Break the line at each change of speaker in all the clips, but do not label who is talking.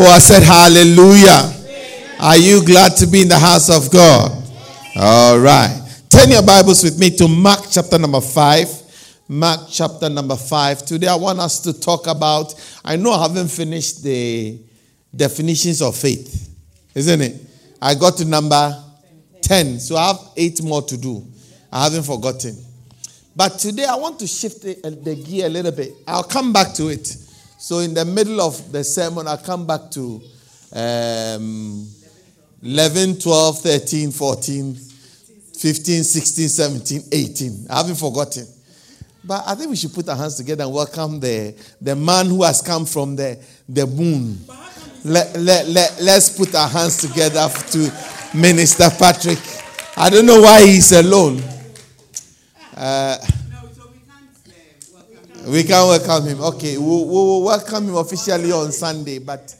Oh, I said hallelujah. Are you glad to be in the house of God? All right. Turn your Bibles with me to Mark chapter number 5. Mark chapter number 5. Today I want us to talk about, I know I haven't finished the definitions of faith, isn't it? I got to number 10, so I have eight more to do. I haven't forgotten. But today I want to shift the, the gear a little bit. I'll come back to it. So in the middle of the sermon, I'll come back to um, 11, 12, 13, 14, 15, 16, 17, 18. I haven't forgotten. But I think we should put our hands together and welcome the, the man who has come from the, the moon. Let, let, let, let's put our hands together to Minister Patrick. I don't know why he's alone. Uh, we can welcome him. Okay, we'll, we'll, welcome him officially on Sunday. But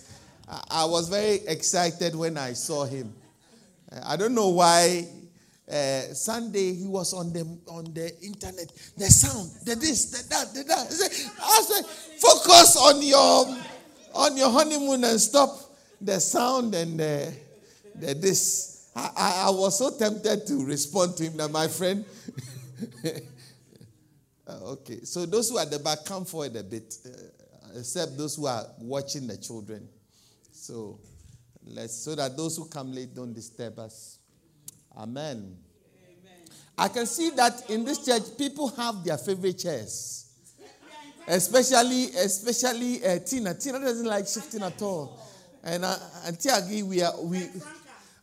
I was very excited when I saw him. I don't know why. Uh, Sunday he was on the on the internet. The sound, the this, the that, the that. I said, focus on your on your honeymoon and stop the sound and the, the this. I, I, I was so tempted to respond to him that my friend. Uh, okay, so those who are at the back come forward a bit, uh, except those who are watching the children. So let's so that those who come late don't disturb us. Amen. Amen. I can see that in this church people have their favorite chairs. Especially, especially uh, Tina. Tina doesn't like shifting at all. And uh, we are we.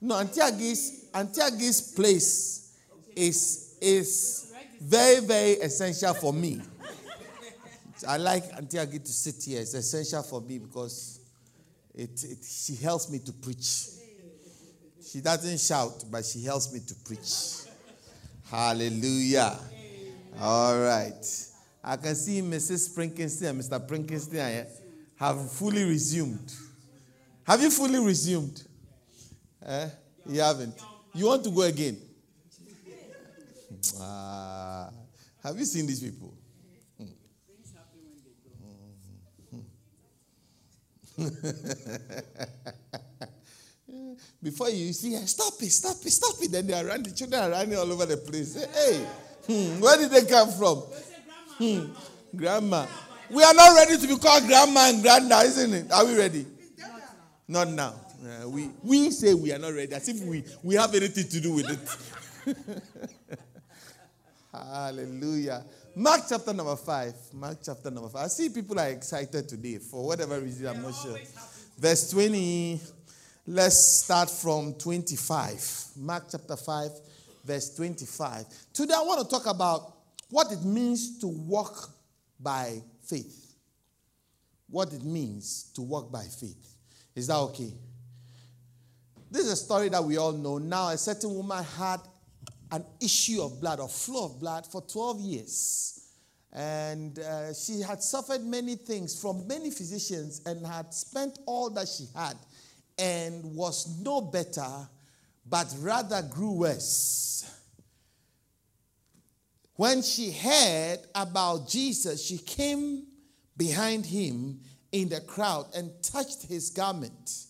No, Auntie Aggie's Antiagi's place is is very, very essential for me. I like Auntie Aggie to sit here. It's essential for me because it, it, she helps me to preach. She doesn't shout, but she helps me to preach. Hallelujah. All right. I can see Mrs. Sprinkinston and Mr. Prinkinston have fully resumed. Have you fully resumed? Eh? You haven't. You want to go again? Ah, have you seen these people? Before you see, stop it, stop it, stop it. Then they are running, the children are running all over the place. Hey, hmm, where did they come from? Hmm, grandma. We are not ready to be called grandma and granda, isn't it? Are we ready? Not now. Uh, we, we say we are not ready, as if we, we have anything to do with it. Hallelujah. Mark chapter number five. Mark chapter number five. I see people are excited today for whatever reason, I'm not sure. Verse 20. Let's start from 25. Mark chapter 5, verse 25. Today I want to talk about what it means to walk by faith. What it means to walk by faith. Is that okay? This is a story that we all know. Now, a certain woman had an issue of blood or flow of blood for 12 years. And uh, she had suffered many things from many physicians and had spent all that she had and was no better, but rather grew worse. When she heard about Jesus, she came behind him in the crowd and touched his garment.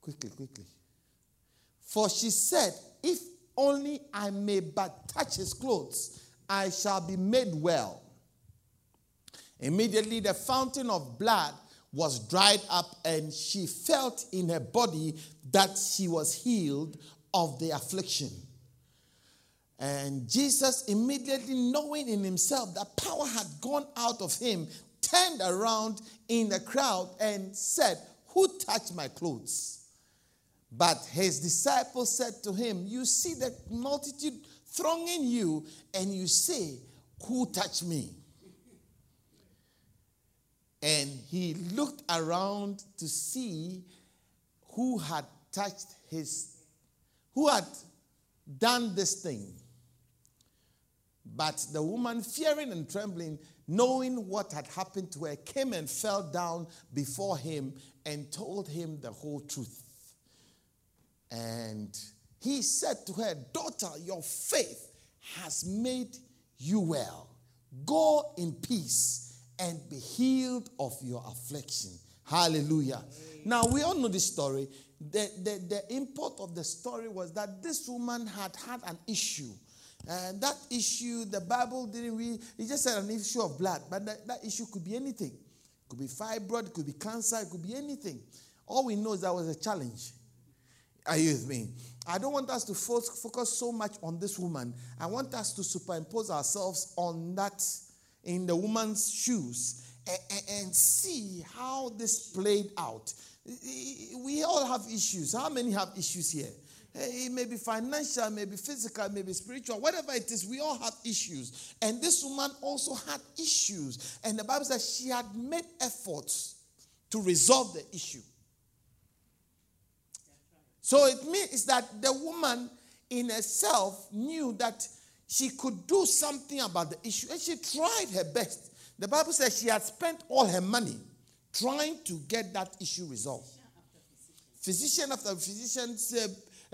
Quickly, quickly. For she said, if only I may but touch his clothes, I shall be made well. Immediately, the fountain of blood was dried up, and she felt in her body that she was healed of the affliction. And Jesus, immediately knowing in himself that power had gone out of him, turned around in the crowd and said, Who touched my clothes? But his disciples said to him, You see the multitude thronging you, and you say, Who touched me? And he looked around to see who had touched his, who had done this thing. But the woman, fearing and trembling, knowing what had happened to her, came and fell down before him and told him the whole truth. And he said to her, Daughter, your faith has made you well. Go in peace and be healed of your affliction. Hallelujah. Now, we all know this story. The, the, the import of the story was that this woman had had an issue. And that issue, the Bible didn't really, it just said an issue of blood, but that, that issue could be anything. It could be fibroid, it could be cancer, it could be anything. All we know is that was a challenge. Are you with me? I don't want us to focus so much on this woman. I want us to superimpose ourselves on that, in the woman's shoes, and, see how this played out. We all have issues. How many have issues here? Eh, it may be financial, maybe physical, maybe spiritual, whatever it is, we all have issues. And this woman also had issues. And the Bible says she had made efforts to resolve the issue. So it means that the woman in herself knew that she could do something about the issue and she tried her best. The Bible says she had spent all her money trying to get that issue resolved. Physician after physician,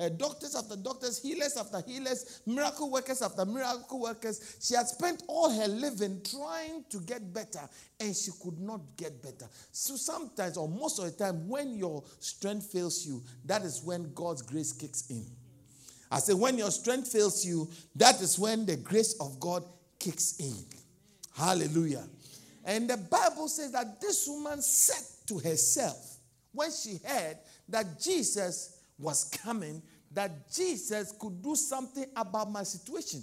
uh, doctors after doctors, healers after healers, miracle workers after miracle workers. She had spent all her living trying to get better and she could not get better. So sometimes, or most of the time, when your strength fails you, that is when God's grace kicks in. I say, when your strength fails you, that is when the grace of God kicks in. Hallelujah. And the Bible says that this woman said to herself, when she heard that Jesus was coming, that Jesus could do something about my situation.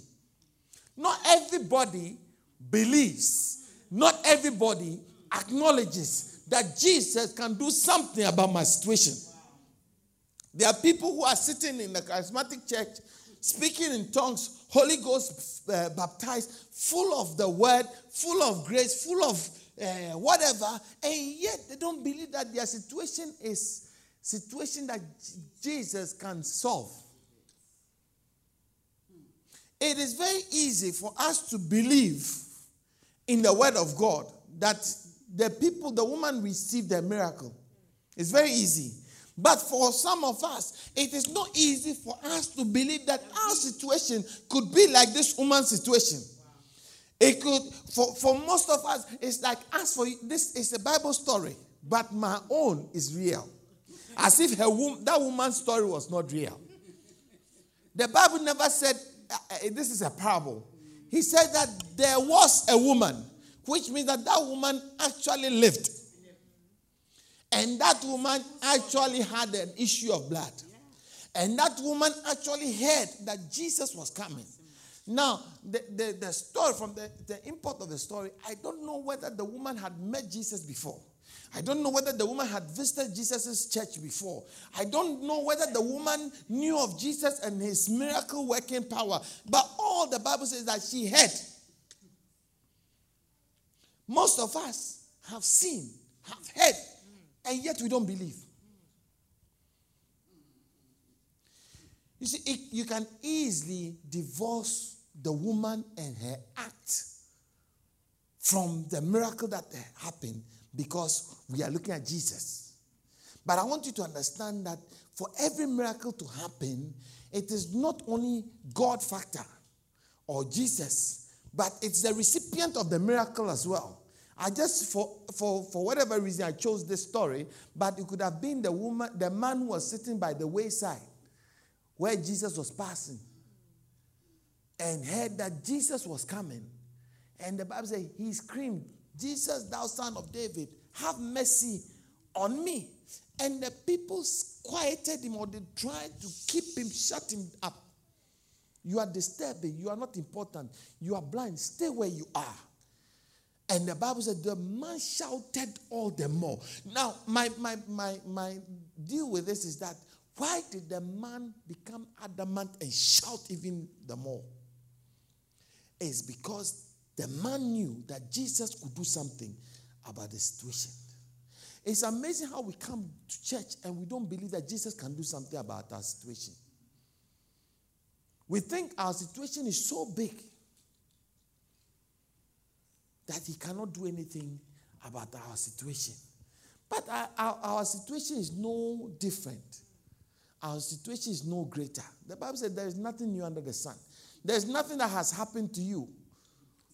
Not everybody believes, not everybody acknowledges that Jesus can do something about my situation. There are people who are sitting in the charismatic church, speaking in tongues, Holy Ghost uh, baptized, full of the word, full of grace, full of uh, whatever, and yet they don't believe that their situation is situation that Jesus can solve. It is very easy for us to believe in the word of God that the people, the woman received a miracle. It's very easy. But for some of us, it is not easy for us to believe that our situation could be like this woman's situation. It could, for, for most of us, it's like, as for this is a Bible story, but my own is real. As if her wom- that woman's story was not real. The Bible never said uh, uh, this is a parable. He said that there was a woman, which means that that woman actually lived. And that woman actually had an issue of blood. And that woman actually heard that Jesus was coming. Now, the, the, the story, from the, the import of the story, I don't know whether the woman had met Jesus before. I don't know whether the woman had visited Jesus' church before. I don't know whether the woman knew of Jesus and his miracle working power. But all the Bible says that she heard. Most of us have seen, have heard, and yet we don't believe. You see, it, you can easily divorce the woman and her act from the miracle that happened because we are looking at Jesus. But I want you to understand that for every miracle to happen, it is not only God factor or Jesus, but it's the recipient of the miracle as well. I just for for for whatever reason I chose this story, but it could have been the woman, the man who was sitting by the wayside where Jesus was passing and heard that Jesus was coming. And the Bible says he screamed, Jesus, thou son of David, have mercy on me. And the people quieted him or they tried to keep him, shut him up. You are disturbing. You are not important. You are blind. Stay where you are. And the Bible said the man shouted all the more. Now, my, my, my, my deal with this is that why did the man become adamant and shout even the more? It's because the man knew that Jesus could do something about the situation. It's amazing how we come to church and we don't believe that Jesus can do something about our situation. We think our situation is so big that he cannot do anything about our situation. But our, our, our, situation is no different. Our situation is no greater. The Bible said there is nothing new under the sun. There's nothing that has happened to you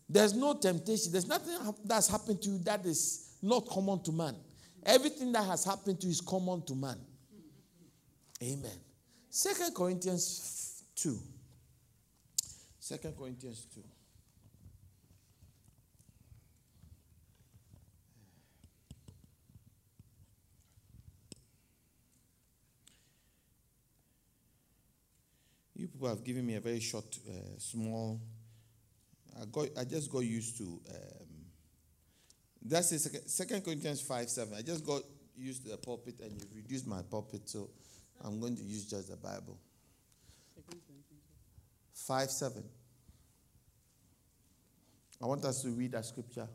there's no temptation. There's nothing that's happened to you that is not common to man. Everything that has happened to you is common to man. Amen. Second Corinthians 2. Second Corinthians 2. You people have given me a very short, uh, small. I got. I just got used to. Um, that's the second, second Corinthians five seven. I just got used to the pulpit, and you reduced my pulpit, so I'm going to use just the Bible. Five seven. I want us to read that scripture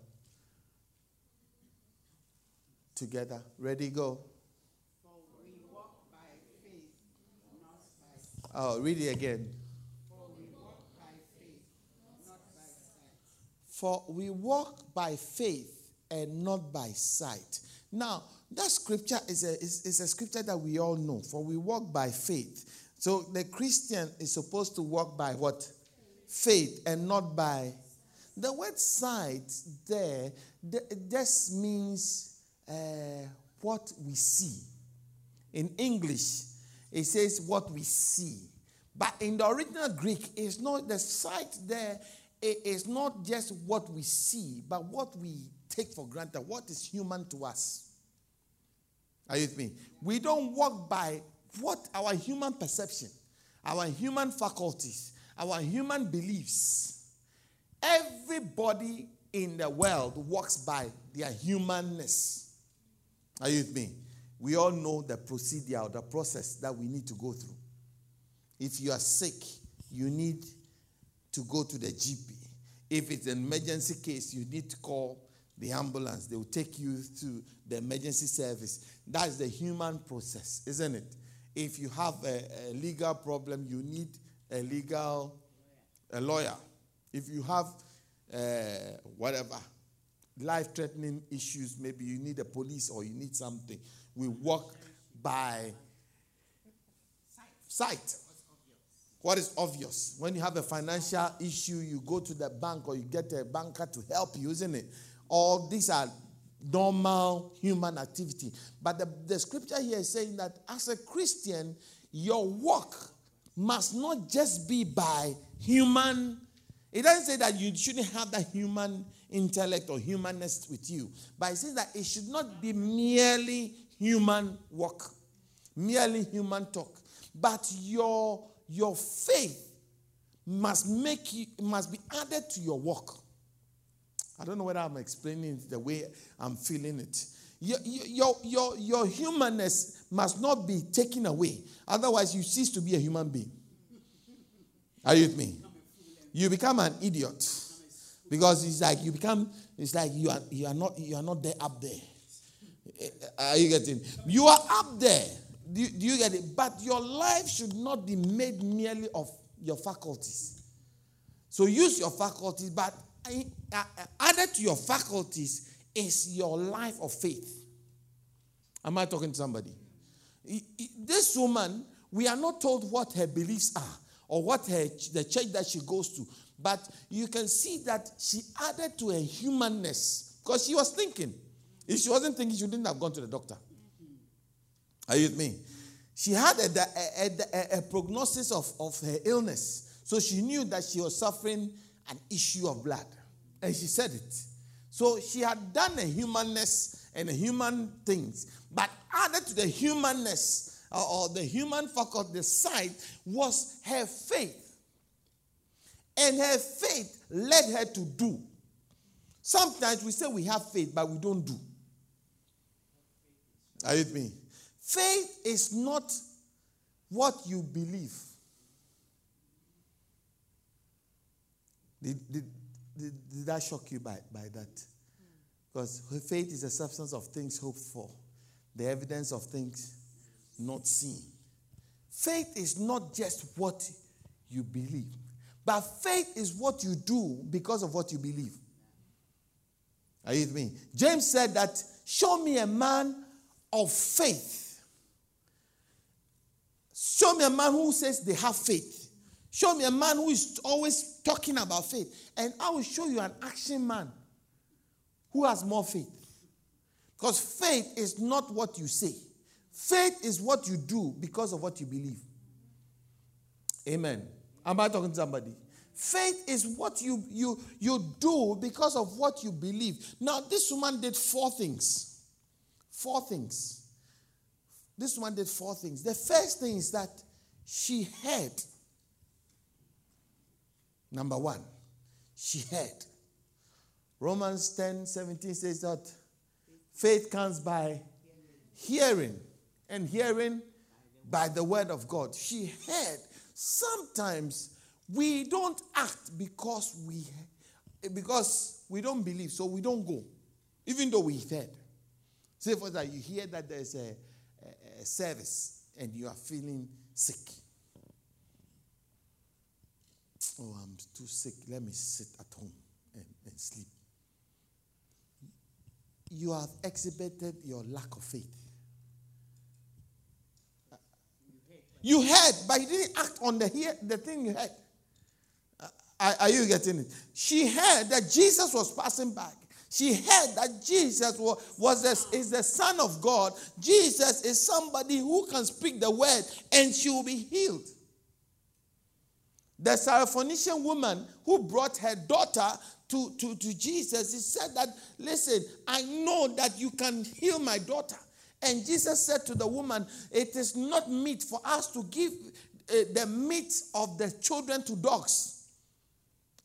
together. Ready, go. Oh, read it again. For we walk by faith and not by sight. Now, that scripture is a, is, is a scripture that we all know. For we walk by faith. So the Christian is supposed to walk by what? Faith and not by. The word sight there just means uh, what we see. In English, it says what we see. But in the original Greek, it's not the sight there. It is not just what we see, but what we take for granted, what is human to us. Are you with me? We don't walk by what our human perception, our human faculties, our human beliefs. Everybody in the world walks by their humanness. Are you with me? we all know the procedure or the process that we need to go through. If you are sick, you need to go to the GP. If it's an emergency case, you need to call the ambulance. They will take you to the emergency service. That's the human process, isn't it? If you have a, a legal problem, you need a legal a lawyer. If you have uh, whatever life-threatening issues, maybe you need a police or you need something we walk by sight. What is obvious? When you have a financial issue, you go to the bank or you get a banker to help you, isn't it? All these are normal human activity. But the, the scripture here is saying that as a Christian, your work must not just be by human. It doesn't say that you shouldn't have that human intellect or humanness with you, but it says that it should not be merely human work, merely human talk. But your, your faith must make you, must be added to your work. I don't know whether I'm explaining it the way I'm feeling it. Your, your, your, your humanness must not be taken away. Otherwise, you cease to be a human being. Are you with me? You become an idiot. Because it's like you become, it's like you are, you are not you are not there up there. Eh, eh, are you getting? You are up there. Do, do you get it? But your life should not be made merely of your faculties. So use your faculties, but uh, uh, added to your faculties is your life of faith. Am I talking to somebody? This woman, we are not told what her beliefs are or what her, the church that she goes to, but you can see that she added to her humanness because she was thinking. If she wasn't thinking, she wouldn't have gone to the doctor. Are you with me? She had a, a, a, a prognosis of, of her illness. So she knew that she was suffering an issue of blood. And she said it. So she had done a humanness and a human things. But added to the humanness or the human faculty, the side, was her faith. And her faith led her to do. Sometimes we say we have faith, but we don't do. Are you with me? Faith is not what you believe. Did, did, did, did that shock you by, by that? Because faith is the substance of things hoped for, the evidence of things not seen. Faith is not just what you believe, but faith is what you do because of what you believe. Are you with me? James said that, Show me a man of faith. Show me a man who says they have faith. Show me a man who is always talking about faith. And I will show you an action man who has more faith. Because faith is not what you say, faith is what you do because of what you believe. Amen. Am I talking to somebody? Faith is what you, you, you do because of what you believe. Now, this woman did four things. Four things. This woman did four things. The first thing is that she heard. Number one, she heard. Romans 10 17 says that faith comes by hearing, and hearing by the word of God. She heard. Sometimes we don't act because we because we don't believe, so we don't go, even though we heard. Say for that, you hear that there's a, a, service and you are feeling sick. Oh, I'm too sick. Let me sit at home and, and sleep. You have exhibited your lack of faith. You heard, but you didn't act on the, hear, the thing you heard. Uh, are, are you getting it? She heard that Jesus was passing by. She heard that Jesus was, a, is the Son of God. Jesus is somebody who can speak the word and she will be healed. The Syrophoenician woman who brought her daughter to, to, to Jesus, he said that, listen, I know that you can heal my daughter. And Jesus said to the woman, It is not meet for us to give uh, the meat of the children to dogs.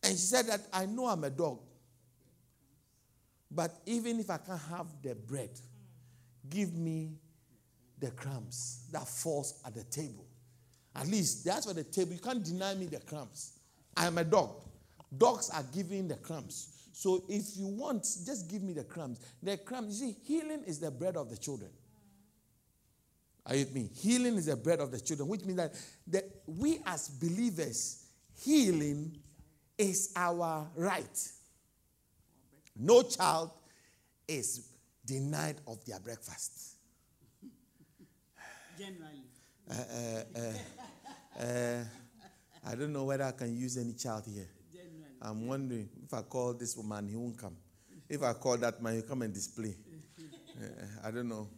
And she said that I know I'm a dog. But even if I can't have the bread, give me the crumbs that falls at the table. At least that's for the table. You can't deny me the crumbs. I am a dog. Dogs are giving the crumbs. So if you want, just give me the crumbs. The crumbs, you see, healing is the bread of the children. Are you with me? Healing is the bread of the children, which means that the, we as believers, healing is our right. No child is denied of their breakfast.
Generally.
Uh, uh, uh, uh, I don't know whether I can use any child here.
Generally.
I'm wondering if I call this woman, he won't come. If I call that man, he'll come and display. Uh, I don't know.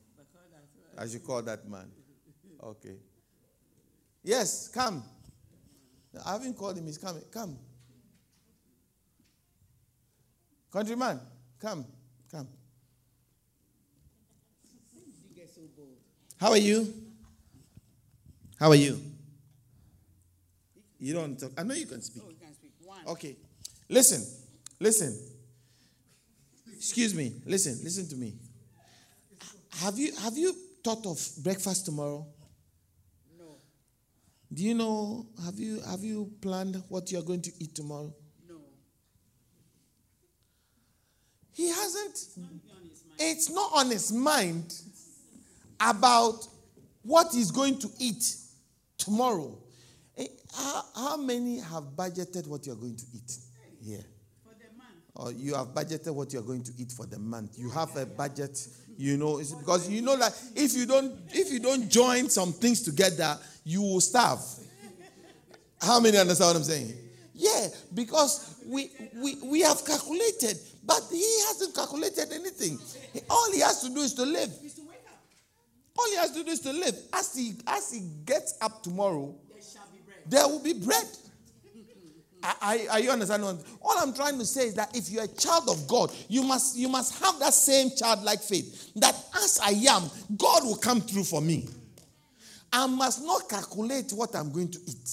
I should call that man. Okay. Yes, come. I haven't called him. He's coming. Come. Countryman, come. Come.
You get so bold.
How are you? How are you? You don't talk. I know you can speak.
Oh, you can speak. One.
Okay. Listen. Listen. Excuse me. Listen. Listen to me. Have you have you thought of breakfast tomorrow?
No.
Do you know have you have you planned what you're going to eat tomorrow?
No.
He hasn't it's not on his mind about what he's going to eat tomorrow. Eh, How, how many have budgeted what you're going to eat here? Or you have budgeted what you're going to eat for the month. You have a budget, you know, it's because you know that if you don't if you don't join some things together, you will starve. How many understand what I'm saying? Yeah, because we we, we have calculated, but he hasn't calculated anything. All he has to do is to live. All he has to do is to live. As he as he gets up tomorrow,
There
will be bread. Are- are you understanding? All I'm trying to say is that if you're a child of God, you must you must have that same childlike faith that as I am, God will come through for me. I must not calculate what I'm going to eat.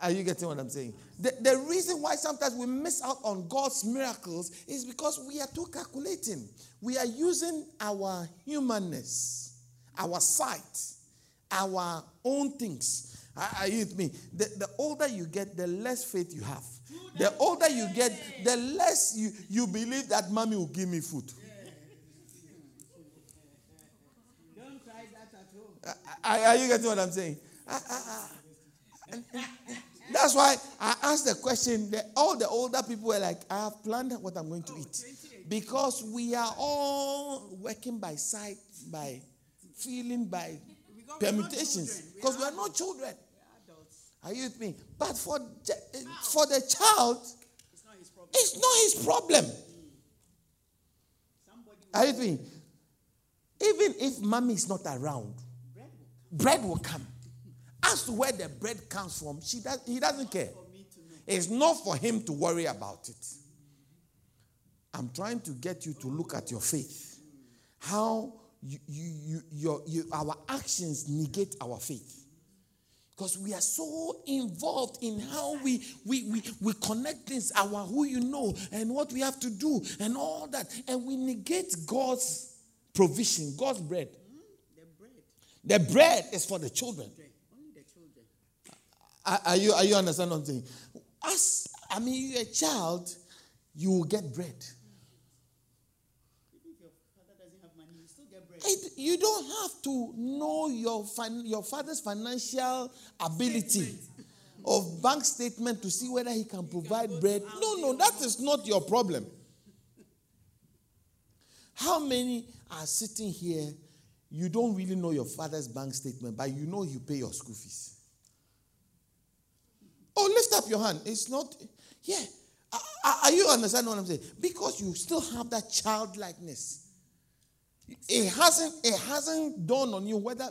Are- you getting what I'm saying? The, the reason why sometimes we miss out on God's miracles is because we are too calculating. We are using our humanness, our sight, our own things. Are you with me? The, the older you get, the less faith you have. The older you get, the less you, you believe that mommy will give me food.
Don't try that at home.
Are, are you getting what I'm saying? Ah, ah, ah. That's why I asked the question. That all the older people were like, I have planned what I'm going to oh, eat. Because we are all working by sight, by feeling, by
Because we're not
permutations. Because we
are
not children. Are you with me? But for, the- eh, for the child,
It's not his problem.
it's not his problem. Are you think? Even if mommy is not around,
Bread will
bread will come. As to where the bread comes from, she does, he doesn't care.
for me to know.
It's not for him to worry about it. I'm trying to get you to look at your faith. How you, you, you, your, you, our actions negate our faith. Because we are so involved in how we, we, we, we connect things, our who you know, and what we have to do, and all that. And we negate God's provision, God's bread. Hmm?
The bread,
The bread is for the children.
bread, only the children.
Are, are you are you understand what I'm saying? As I mean, you're a child, you will get bread. It- you don't have to know your fin- your father's financial ability of bank statement to see whether he can provide bread. No, no, that is not your problem. How many are sitting here? You don't really know your father's bank statement, but you know you pay your school fees. Oh, lift up your hand. It's not, yeah. Are- Are are you understanding what I'm saying? Because you still have that childlikeness. It hasn't, it hasn't dawned on you whether,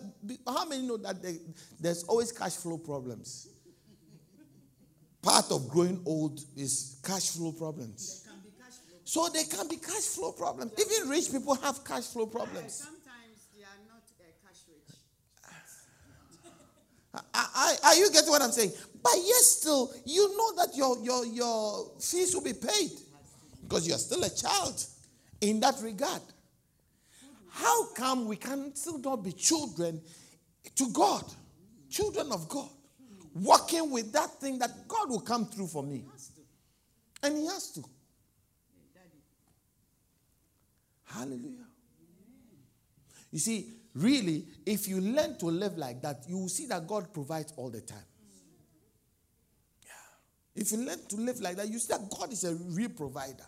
how many know that there- there's always cash flow problems? Part of growing old is cash flow problems.
There can be cash flow.
So there can be cash flow problems. Even rich people have cash flow problems.
Sometimes they are not uh, cash rich.
I, are you getting what I'm saying? But yet still, you know that your, your, your fees will be paid because you're still a child in that regard. How come we can still not be children to God, children of God, walking with that thing that God will come through for me? And He has to. Hallelujah. You see, really, if you learn to live like that, you will see that God provides all the time. If you learn to live like that, you see that God is a real provider.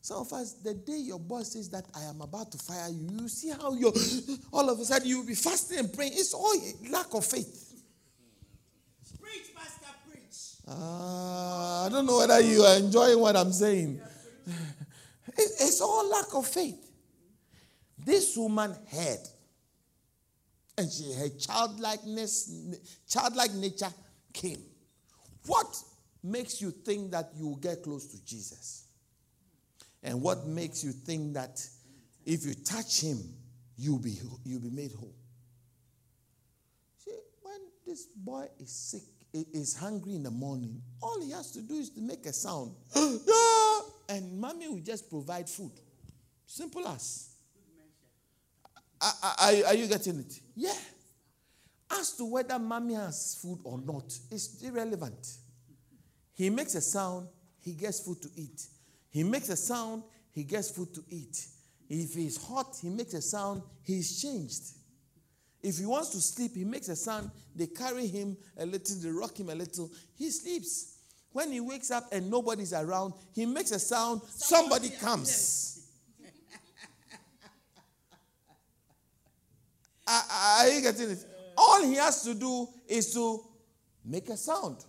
Some of us, the day your boss says that I am about to fire you, you see how you all of a sudden you will be fasting and praying. It's all lack of faith.
Preach, Pastor, preach.
Ah, I don't know whether you are enjoying what I'm saying. It's all lack of faith. This woman had, and she her childlikeness, childlike nature came. What makes you think that you will get close to Jesus? And what makes you think that if you touch him, you'll be you'll be made whole? See, when this boy is sick, is hungry in the morning, all he has to do is to make a sound. Ah! And mommy will just provide food. Simple as. Are, are- are you getting it? Yeah. As to whether mommy has food or not, it's irrelevant. He makes a sound, he gets food to eat. He makes a sound, he gets food to eat. If he's hot, he makes a sound, he's changed. If he wants to sleep, he makes a sound. They carry him a little, they rock him a little. He sleeps. When he wakes up and nobody's around, he makes a sound. Somebody comes. Are, are you getting it? All he has to do is to make a sound.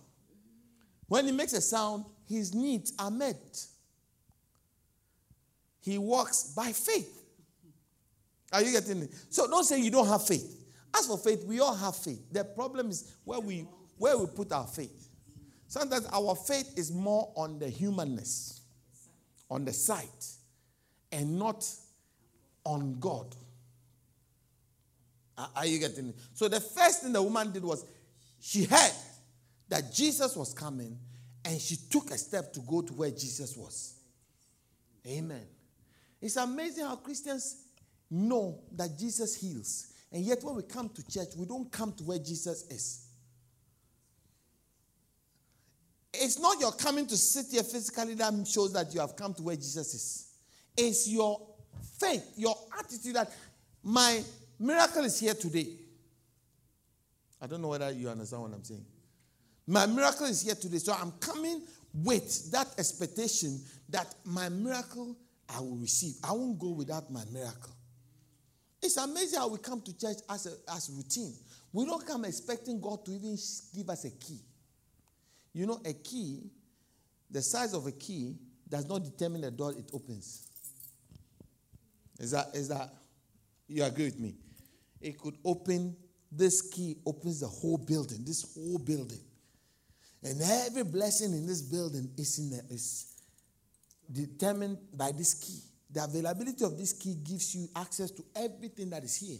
When he makes a sound, his needs are met. He walks by faith. Are you getting it? So don't say you don't have faith. As for faith, we all have faith. The problem is where we where we put our faith. Sometimes our faith is more on the humanness, on the sight, and not on God. Are- you getting it? So the first thing the woman did was she heard that Jesus was coming and she took a step to go to where Jesus was. Amen. It's amazing how Christians know that Jesus heals. And yet, when we come to church, we don't come to where Jesus is. It's not your coming to sit here physically that shows that you have come to where Jesus is. It's your faith, your attitude that my miracle is here today. I don't know whether you understand what I'm saying. My miracle is here today. So I'm coming with that expectation that my miracle I will receive. I won't go without my miracle. It's amazing how we come to church as, a, as routine. We don't come expecting God to even give us a key. You know, a key, the size of a key does not determine the door it opens. Is that is that you agree with me? It could open this key opens the whole building, this whole building. And every blessing in this building is in the, is determined by this key. The availability of this key gives you access to everything that is here.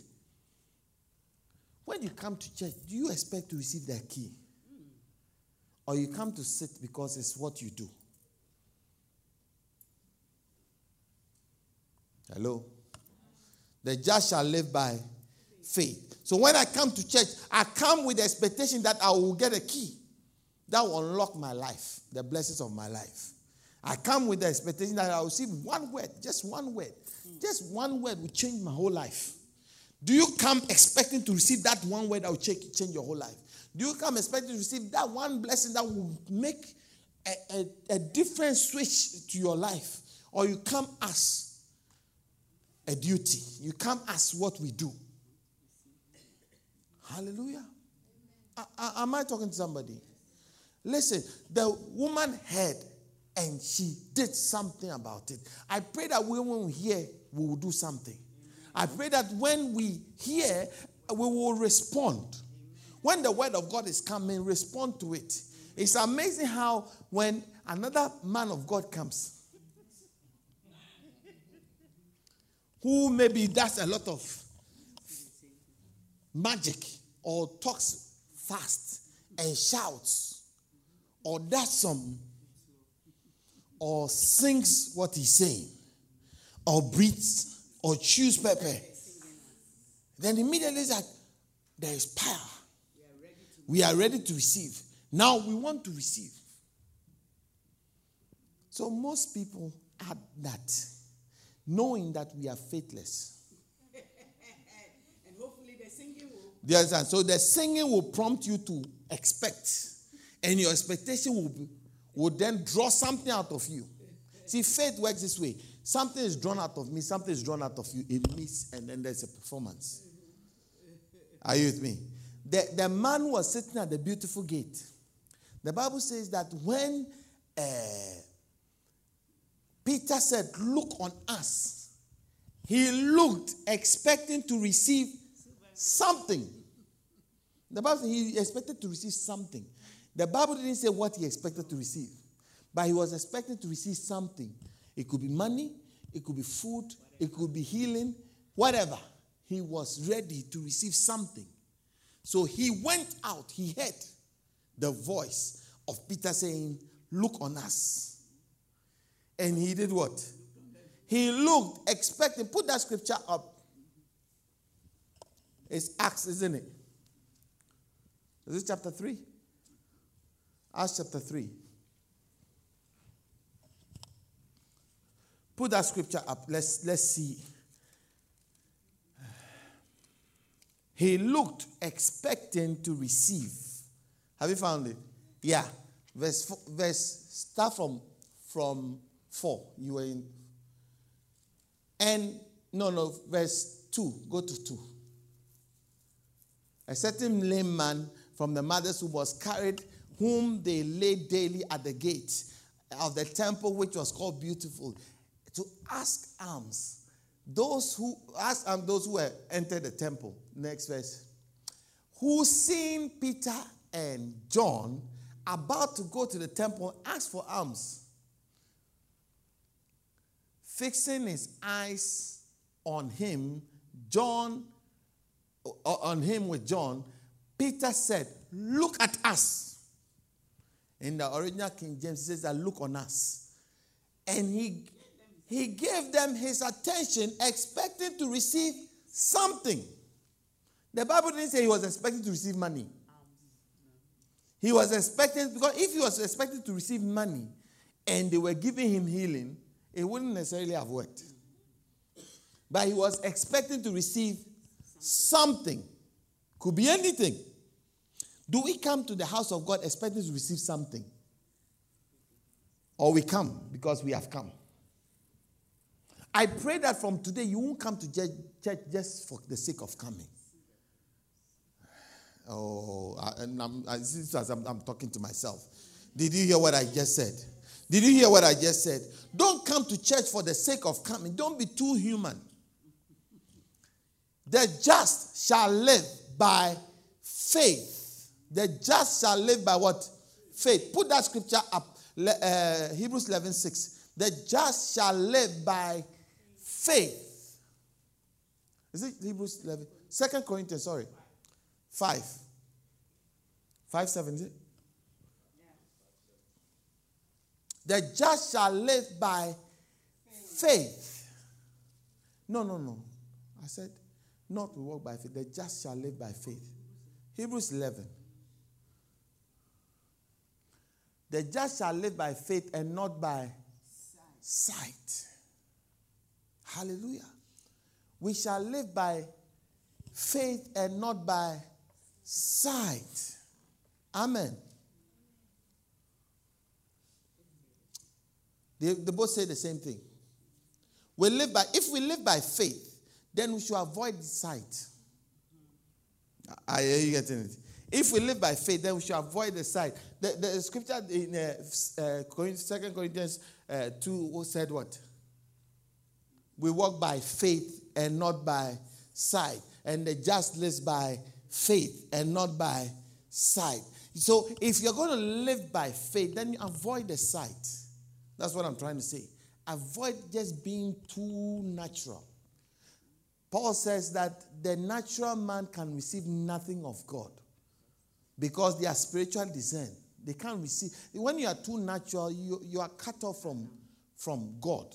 When you come to church, do you expect to receive that key? Or you come to sit because it's what you do? Hello? The just shall live by faith. So when I come to church, I come with the expectation that I will get a key that will unlock my life, the blessings of my life. I come with the expectation that I will receive one word, just one word. Just one word will change my whole life. Do you come expecting to receive that one word that will change, change your whole life? Do you come expecting to receive that one blessing that will make a, a, a different switch to your life? Or you come as a duty, you come as what we do. Hallelujah. I, I, am I talking to somebody? Listen, the woman heard and she did something about it. I pray that when we hear, we will do something. I pray that when we hear, we will respond. When the word of God is coming, respond to it. It's amazing how when another man of God comes, who maybe does a lot of magic or talks fast and shouts or does some or sings what he's saying or breathes or chews pepper, then immediately it's like there is power. We are ready to receive. Now we want to receive. So most people add that, knowing that we are faithless.
and hopefully the singing will.
You understand? So the singing will prompt you to expect, and your expectation will, be, will then draw something out of you. See, faith works this way. Something is drawn out of me, something is drawn out of you. It meets, and then there's a performance. Are you with me? The, the man was sitting at the beautiful gate. The Bible says that when uh, Peter said, Look on us, he looked expecting to receive something. The Bible says he expected to receive something. The Bible didn't say what he expected to receive, but he was expecting to receive something. It could be money, it could be food, it could be healing, whatever. He was ready to receive something. So he went out, he heard the voice of Peter saying, Look on us. And he did what? He looked, expecting. Put that scripture up. It's Acts, isn't it? Is it chapter 3? Acts chapter 3. Put that scripture up. Let's, let's see. He looked expecting to receive. Have you found it? Yeah. Verse, four, verse start from from 4. You were in. And no, no, verse 2. Go to 2. A certain lame man from the mothers who was carried, whom they laid daily at the gate of the temple, which was called Beautiful, to ask alms. Those who asked um, those who entered the temple. Next verse. Who seeing Peter and John about to go to the temple, asked for alms. Fixing his eyes on him, John, on him with John, Peter said, Look at us. In the original King James, it says that look on us. And he, he gave them his attention, expecting to receive something. The Bible didn't say he was expecting to receive money. He was expecting, because if he was expecting to receive money and they were giving him healing, it wouldn't necessarily have worked. But he was expecting to receive something. Could be anything. Do we come to the house of God expecting to receive something? Or we come because we have come? I pray that from today you won't come to church just for the sake of coming. Oh, and I'm, I'm, I'm talking to myself. Did you hear what I just said? Did you hear what I just said? Don't come to church for the sake of coming. Don't be too human. The just shall live by faith. The just shall live by what? Faith. Put that scripture up. Uh, Hebrews 11 6. The just shall live by faith. Is it Hebrews 11? Second Corinthians, sorry. 5. 5 7. The just shall live by faith. No, no, no. I said, not to walk by faith. The just shall live by faith. Hebrews 11. The just shall live by faith and not by sight. sight. Hallelujah. We shall live by faith and not by sight. Amen. They, they both say the same thing. We live by, if we live by faith, then we should avoid sight. Are you getting it? If we live by faith, then we should avoid the sight. The, the scripture in uh, uh, 2 Corinthians uh, 2 said what? We walk by faith and not by sight. And the just lives by faith and not by sight. So if you're going to live by faith, then you avoid the sight. That's what I'm trying to say. Avoid just being too natural. Paul says that the natural man can receive nothing of God because they are spiritual discern. They can't receive. When you are too natural, you, you are cut off from, from God.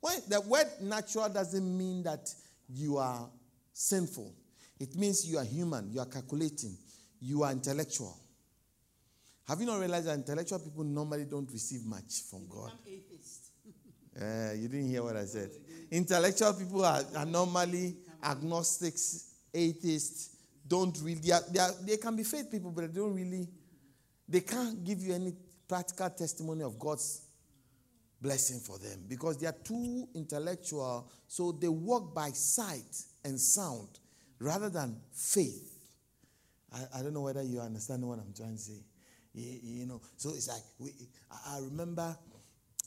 When the word natural doesn't mean that you are sinful, it means you are human, you are calculating, you are intellectual. Have you not realized that intellectual people normally don't receive much from God? Uh, you didn't hear what I said. Intellectual people are, are normally agnostics, atheists, don't really, they, are, they, are, they can be faith people, but they don't really, they can't give you any practical testimony of God's blessing for them because they are too intellectual, so they walk by sight and sound rather than faith. I, I don't know whether you understand what I'm trying to say. You, you know, so it's like we, I remember,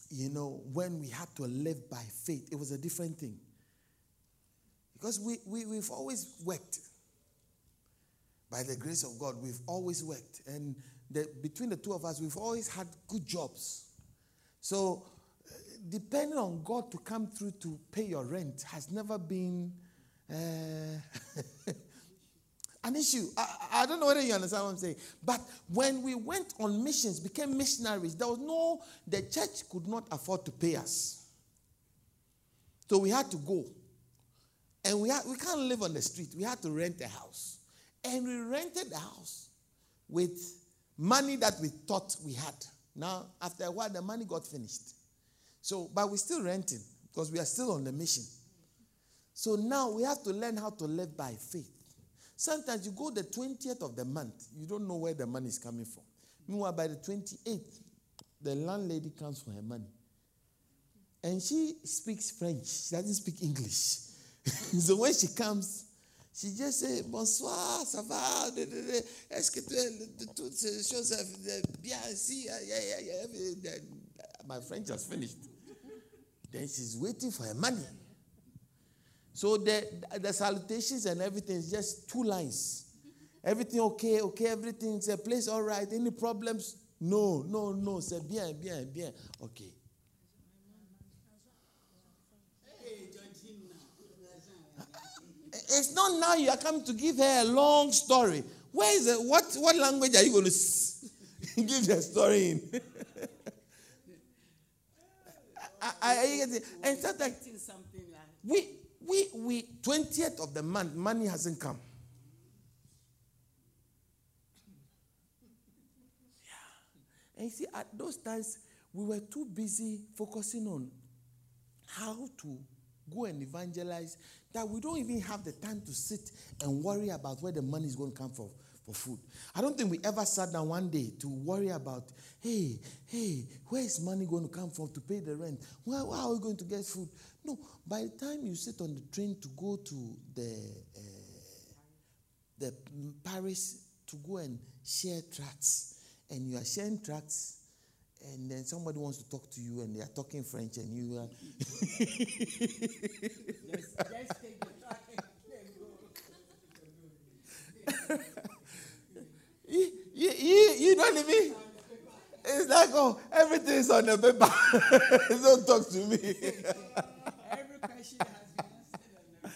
you know, when we had to live by faith, it was a different thing. Because we, we, we've always worked. By the grace of God, we've always worked. And the, between the two of us, we've always had good jobs. So, uh, depending on God to come through to pay your rent has never been uh, an issue. I, I, don't know whether you understand what I'm saying. But when we went on missions, became missionaries, there was no, the church could not afford to pay us. So we had to go. And we, had, we can't live on the street. We had to rent a house. And we rented the house with money that we thought we had. Now, after a while, the money got finished. So, but we're still renting because we are still on the mission. So now we have to learn how to live by faith. Sometimes you go the 20th of the month, you don't know where the money is coming from. Meanwhile, by the 28th, the landlady comes for her money. And she speaks French, she doesn't speak English. so when she comes, she just says, Bonsoir, ça va? Est-ce que toutes ces choses euh, bien ici? My French has finished. Then she's waiting for her money. So the, the salutations and everything is just two lines. Everything okay, okay, everything's a place all right. Any problems? No, no, no. C'est bien, bien, bien. Okay. It's not now you are coming to give her a long story. Where is it? What, what language are you going to give the story in? I, I, I, and sometimes we, we, we, 20th of the month, money hasn't come. Yeah. And you see, at those times, we were too busy focusing on how to go and evangelize that we don't even have the time to sit and worry about where the money is going to come from for food. I don't think we ever sat down one day to worry about, hey, hey, where is money going to come from to pay the rent? Where, where are we going to get food? No, by the time you sit on the train to go to the uh, the Paris to go and share tracts, and you are sharing tracts, and then somebody wants to talk to you and they are talking French and you are.
just,
you, you, you, you know what I mean? It's like, oh, everything is on the paper. Don't talk to me.
Every question has been answered.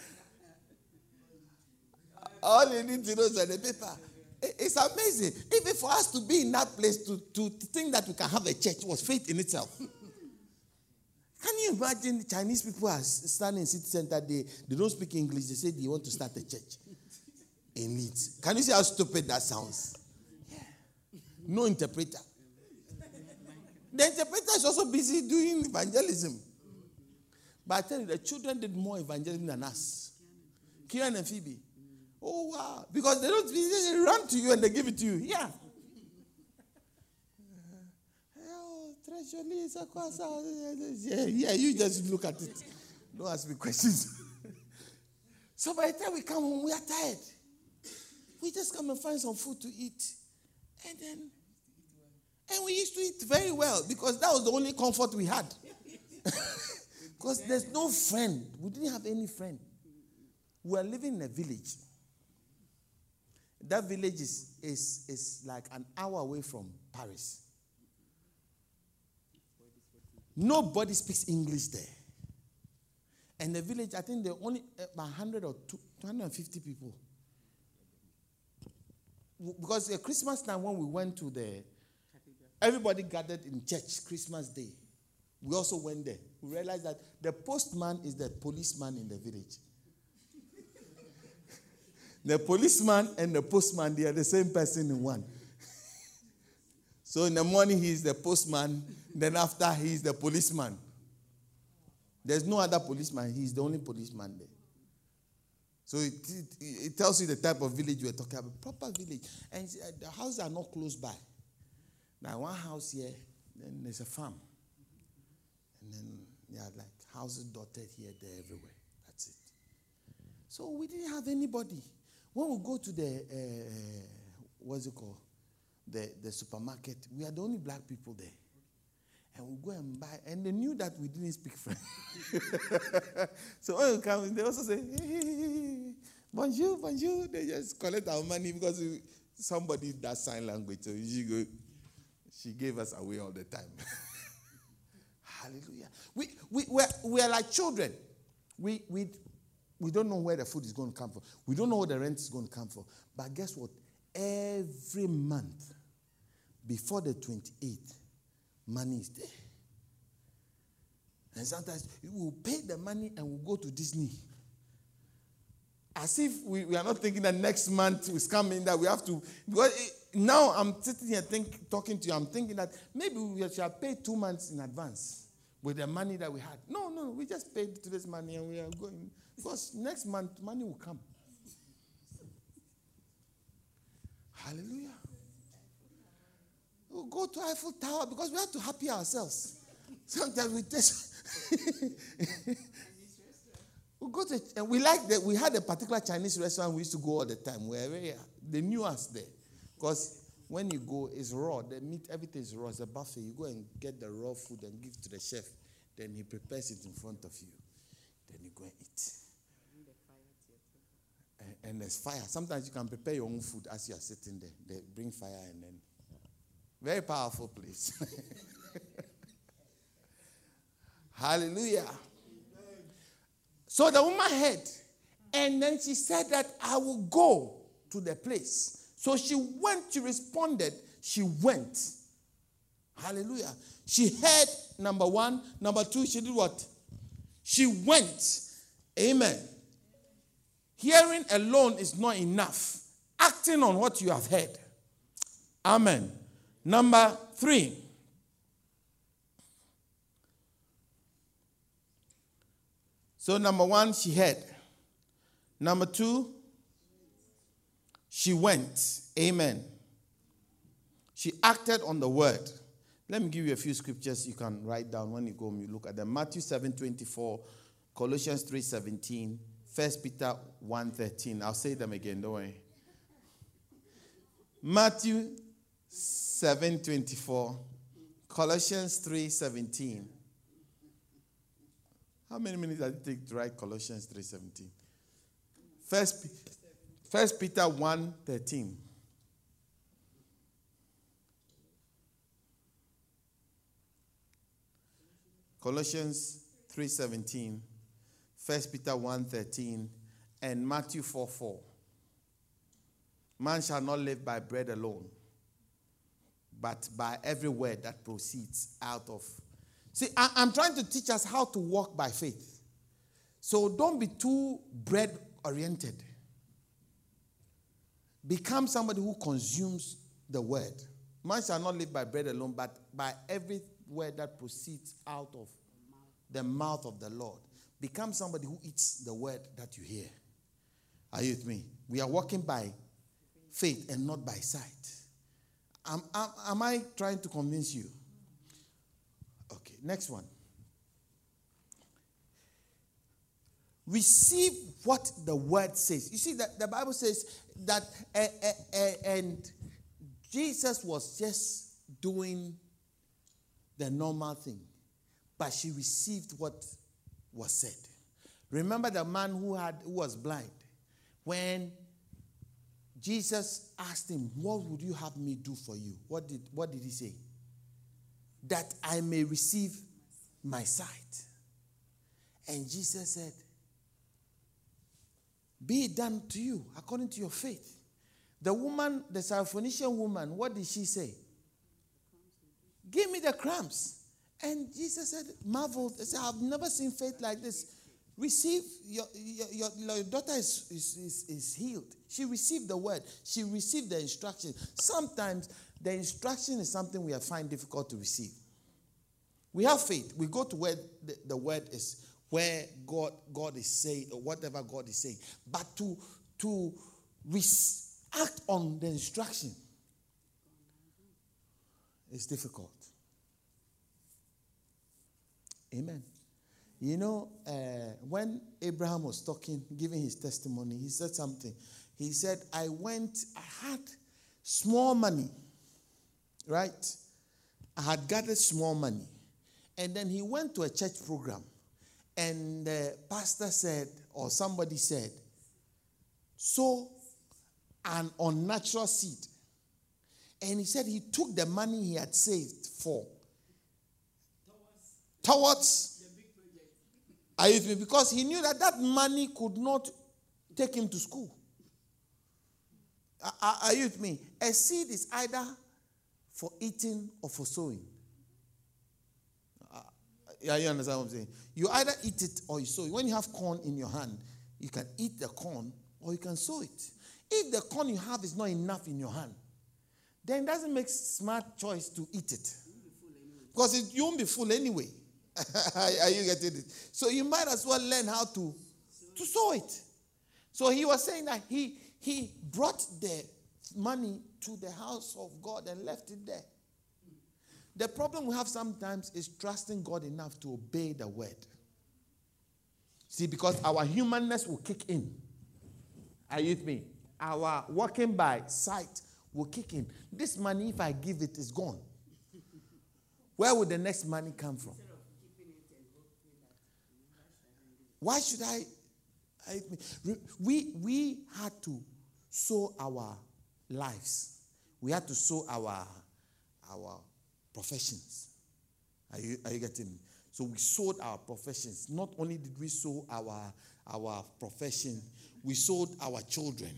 All you need to know is on the paper. It's amazing. Even for us to be in that place to, to think that we can have a church was faith in itself. Can you imagine Chinese people are standing in city center, they, they don't speak English, they say they want to start a church in Leeds. Can you see how stupid that sounds? Yeah. No interpreter. The interpreter is also busy doing evangelism. But I tell you, the children did more evangelism than us. Kieran and Phoebe. Oh, wow. Because they don't, they run to you and they give it to you. Yeah. Yeah, yeah, you just look at it. Don't ask me questions. so by the time we come home, we are tired. We just come and find some food to eat. And then, and we used to eat very well because that was the only comfort we had. Because there's no friend. We didn't have any friend. We were living in a village. That village is, is, is like an hour away from Paris. Nobody speaks English there. And the village, I think there are only eh, about 100 or 250 people. Because at Christmas time, when we went to the, everybody gathered in church Christmas Day. We also went there. We realized that the postman is the policeman in the village. The policeman and the postman, they are the same person in one. so in the morning, he is the postman. Then after, he is the policeman. There's no other policeman. He's the only policeman there. So it, it, it tells you the type of village we're talking about. Proper village. And the houses are not close by. Now, one house here, then there's a farm. And then there are like houses dotted here, there, everywhere. That's it. So we didn't have anybody. When we go to the, uh, what's it called? The, the supermarket, we are the only black people there. And we go and buy, and they knew that we didn't speak French. so when we come, they also say, hey, bonjour, bonjour. They just collect our money because somebody does sign language. So she, go, she gave us away all the time. Hallelujah. We, we, we're, we're like children. We, we, we don't know where the food is going to come from. We don't know where the rent is going to come from. But guess what? Every month, before the 28th, money is there. And sometimes we will pay the money and we'll go to Disney. As if we, we are not thinking that next month is coming, that we have to. Because it, now I'm sitting here think, talking to you, I'm thinking that maybe we should paid two months in advance with the money that we had. No, no, we just paid today's money and we are going. Because next month, money will come. Hallelujah. We'll go to Eiffel Tower because we have to happy ourselves. Sometimes we just. we go to and we like that we had a particular Chinese restaurant we used to go all the time. Where they knew us there. Because when you go, it's raw. The meat, everything is raw. It's a buffet. You go and get the raw food and give to the chef. Then he prepares it in front of you. Then you go and eat. And, there's fire. Sometimes you can prepare your own food as you are sitting there. They bring fire and then. Very powerful place. Hallelujah. So the woman heard, and then she said that I will go to the place. So she went, she responded, she went. Hallelujah. She heard, number one. Number two, she did what? She went. Amen. Hearing alone is not enough. Acting on what you have heard. Amen. Number three. So, number one, she heard. Number two, she went. Amen. She acted on the word. Let me give you a few scriptures you can write down when you go and you look at them. Matthew 7 24, Colossians 3 17, 1 Peter 1 13. I'll say them again, don't worry. Matthew 7.24. Colossians 3.17. How many minutes did it take to write Colossians 3 17? First, First Peter 1 13. Colossians 3:17, 1 Peter 1:13, and Matthew 4 4. Man shall not live by bread alone, but by every word that proceeds out of. See, I, am trying to teach us how to walk by faith. So don't be too bread oriented. Become somebody who consumes the word. Man shall not live by bread alone, but by every word that proceeds out of the mouth of the Lord. Become somebody who eats the word that you hear. Are you with me? We are walking by faith and not by sight. Am, am, am I trying to convince you? Okay, next one. Receive what the word says. You see that the Bible says that, uh, uh, uh, and Jesus was just doing the normal thing, but she received what was said. Remember the man who had who was blind when Jesus asked him, What would you have me do for you? What did, what did he say? That I may receive my sight. And Jesus said, Be it done to you according to your faith. The woman, the Syrophoenician woman, what did she say? Give me the crumbs. And Jesus said, marveled. He said, I've never seen faith like this. Receive, your, your, your, daughter is, is, is, is healed. She received the word, she received the instruction. Sometimes the instruction is something we find difficult to receive. We have faith. We go to where the, the word is, where God, God is saying, or whatever God is saying. But to, to act on the instruction is difficult. Amen. You know, uh, when Abraham was talking, giving his testimony, he said something. He said, I went, I had small money, right? I had gathered small money. And then he went to a church program. And the pastor said, or somebody said, sow an unnatural seed. And he said he took the money he had saved for towards are you with me? Because he knew that that money could not take him to school. Are, are you with me? A seed is either for eating or for sowing. Uh, yeah, you understand what I'm saying? You either eat it or you sow it. When you have corn in your hand, you can eat the corn or you can sow it. If the corn you have is not enough in your hand, then it doesn't make smart choice to eat it. Because it, you won't be full anyway. Are you getting it? So you might as well learn how to, to sow it. So he was saying that he, he brought the money to the house of God and left it there. The problem we have sometimes is trusting God enough to obey the word. See, because our humanness will kick in. Are you with me? Our walking by sight will kick in. This money, if I give it, is gone. Where would the next money come from? Why should I? I we, we had to sow our lives. We had to sow our, our professions. Are you, are you getting me? So we sold our professions. Not only did we sow our, our profession, we sold our children.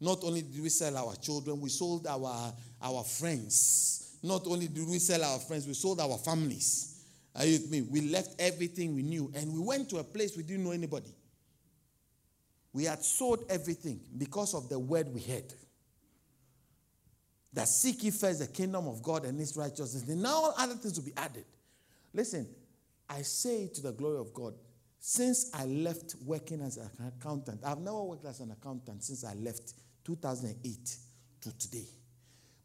Not only did we sell our children, we sold our, our friends. Not only did we sell our friends, we sold our families. Are you with me? We left everything we knew and we went to a place we didn't know anybody. We had sold everything because of the word we heard. That seek ye first the kingdom of God and his righteousness, and now all other things will be added. Listen, I say to the glory of God, since I left working as an accountant, I've never worked as an accountant since I left 2008 to today.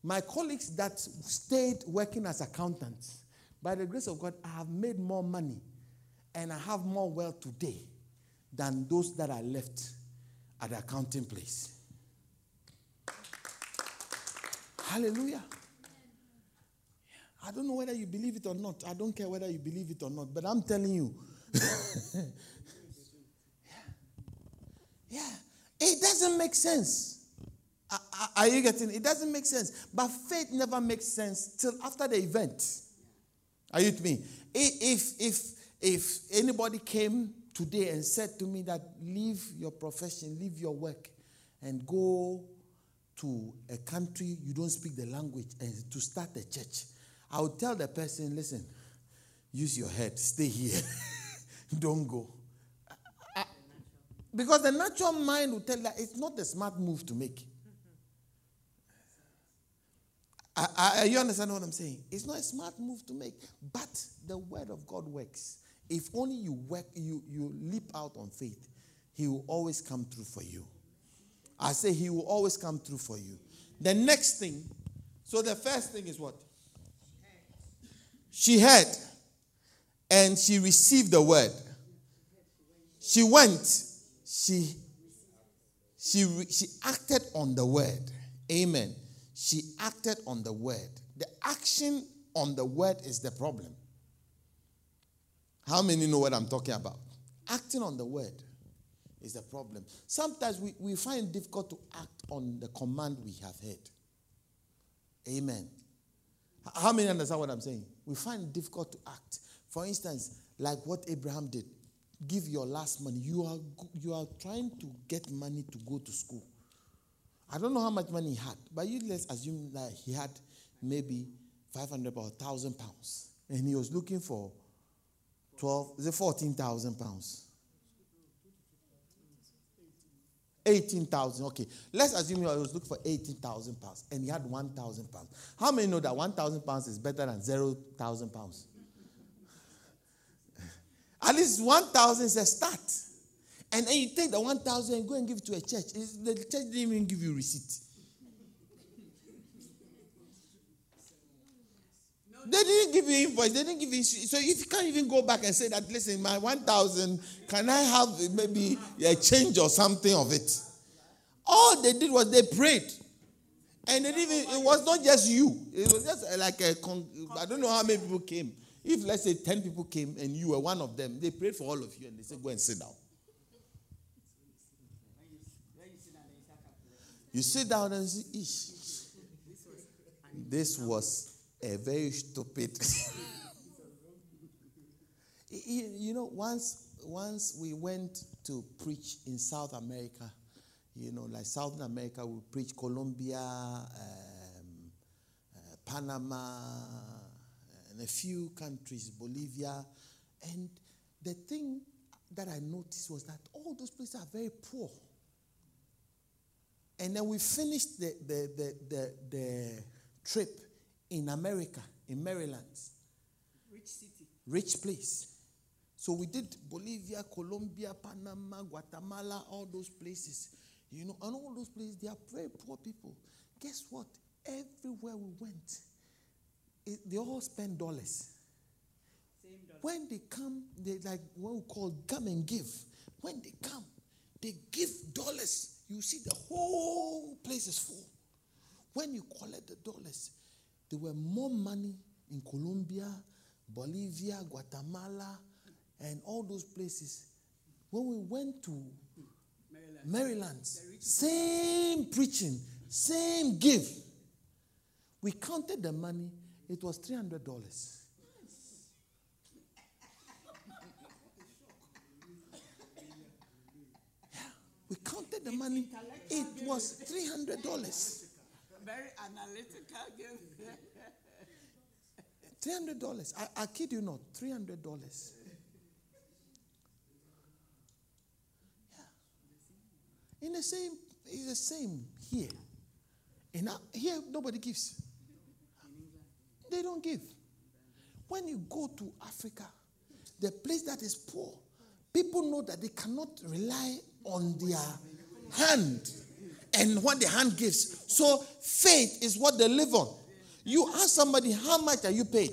My colleagues that stayed working as accountants, by the grace of God, I have made more money and I have more wealth today than those that are left at the accounting place. Hallelujah. I don't know whether you believe it or not. I don't care whether you believe it or not, but I'm telling you. yeah. yeah. It doesn't make sense. Are you getting it? It doesn't make sense. But faith never makes sense till after the event. Are you with me? If if if anybody came today and said to me that leave your profession, leave your work, and go to a country you don't speak the language and to start a church, I would tell the person, listen, use your head, stay here, don't go. Because the natural mind will tell that it's not a smart move to make. I, you understand what I'm saying? It's not a smart move to make, but the word of God works. If only you work, you, you leap out on faith, He will always come through for you. I say He will always come through for you. The next thing, so the first thing is what? She heard and she received the word. She went, she she she acted on the word. Amen. She acted on the word. The action on the word is the problem. How many know what I'm talking about? Acting on the word is the problem. Sometimes we, we find it difficult to act on the command we have heard. Amen. How many understand what I'm saying? We find it difficult to act. For instance, like what Abraham did give your last money. You are, you are trying to get money to go to school. I don't know how much money he had, but you let's assume that he had maybe 500 or 1,000 pounds. And he was looking for 12, is it 14,000 pounds? 18,000. Okay. Let's assume he was looking for 18,000 pounds and he had 1,000 pounds. How many know that 1,000 pounds is better than 0,000 pounds? At least 1,000 is a start. And then you take the 1,000 and go and give it to a church. It's, the church didn't even give you receipt. They didn't give you invoice. They didn't give you. So if you can't even go back and say that, listen, my 1,000, can I have maybe a change or something of it? All they did was they prayed. And they even, it was not just you. It was just uh, like a, I don't know how many people came. If let's say 10 people came and you were one of them, they prayed for all of you and they said, go and sit down. You sit down and Ish. This was a very stupid. you know, once once we went to preach in South America, you know, like South America, we preach Colombia, um, uh, Panama, and a few countries, Bolivia. And the thing that I noticed was that all those places are very poor. And then we finished the, the, the, the, the trip in America, in Maryland.
Rich city?
Rich place. So we did Bolivia, Colombia, Panama, Guatemala, all those places. You know, and all those places, they are very poor people. Guess what? Everywhere we went, it, they all spend dollars.
Same dollar.
When they come, they like what we call come and give. When they come, they give dollars. You see the whole place is full. When you collect the dollars, there were more money in Colombia, Bolivia, Guatemala, and all those places. When we went to
Maryland.
Maryland, same preaching, same give. We counted the money, it was $300. We counted the money, it was $300.
Very analytical game.
$300. I, I kid you not, $300. Yeah. In the same, it's the same here. In our, here, nobody gives. They don't give. When you go to Africa, the place that is poor, people know that they cannot rely on their hand and what the hand gives. So faith is what they live on. You ask somebody, how much are you paid?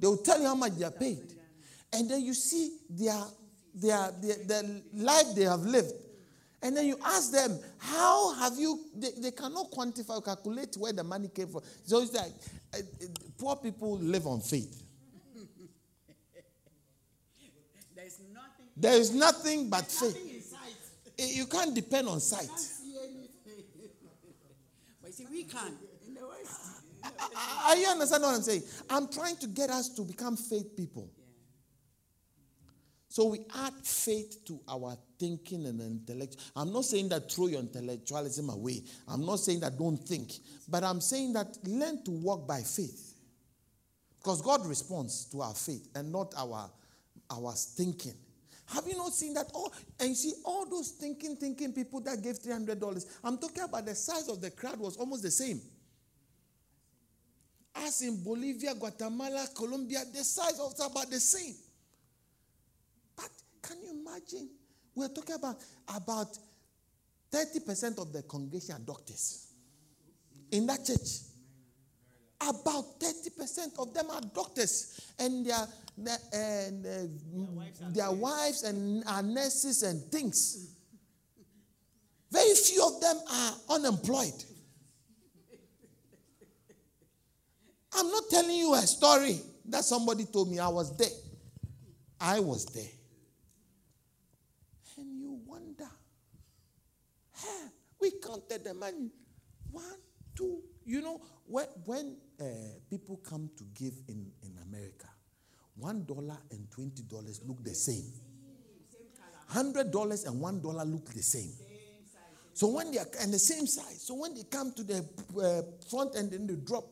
They will tell you how much they are paid. And then you see their, their, their, the life they have lived. And then you ask them, how have you, they, they cannot quantify or calculate where the money came from. So it's like, uh, poor people live on faith.
There's nothing.
There is nothing but faith.
Nothing in sight.
Eh, Eh, you can't depend on sight.
Can't see anything. but you see, we can in the West.
I, Are you understand what I'm saying? I'm trying to get us to become faith people. So we add faith to our thinking and intellect. I'm not saying that throw your intellectualism away. I'm not saying that don't think. But I'm saying that learn to walk by faith. Because God responds to our faith and not our, our thinking. Have you not seen that? Oh, and you see all those thinking, thinking people that gave $300. I'm talking about the size of the crowd was almost the same. As in Bolivia, Guatemala, Colombia, the size was about the same. But can you imagine? We're talking about about 30% of the congregation are doctors in that church. About 30% of them are doctors, and their, their, and, uh, their wives and are nurses and things. Very few of them are unemployed. I'm not telling you a story that somebody told me. I was there. I was there. And you wonder, hey, we counted the money. One, two. You know, when, when uh, people come to give in, in America, one dollar and twenty dollars look the same. Hundred dollars and one dollar look the same. So when they are and the same size, so when they come to the uh, front and then they drop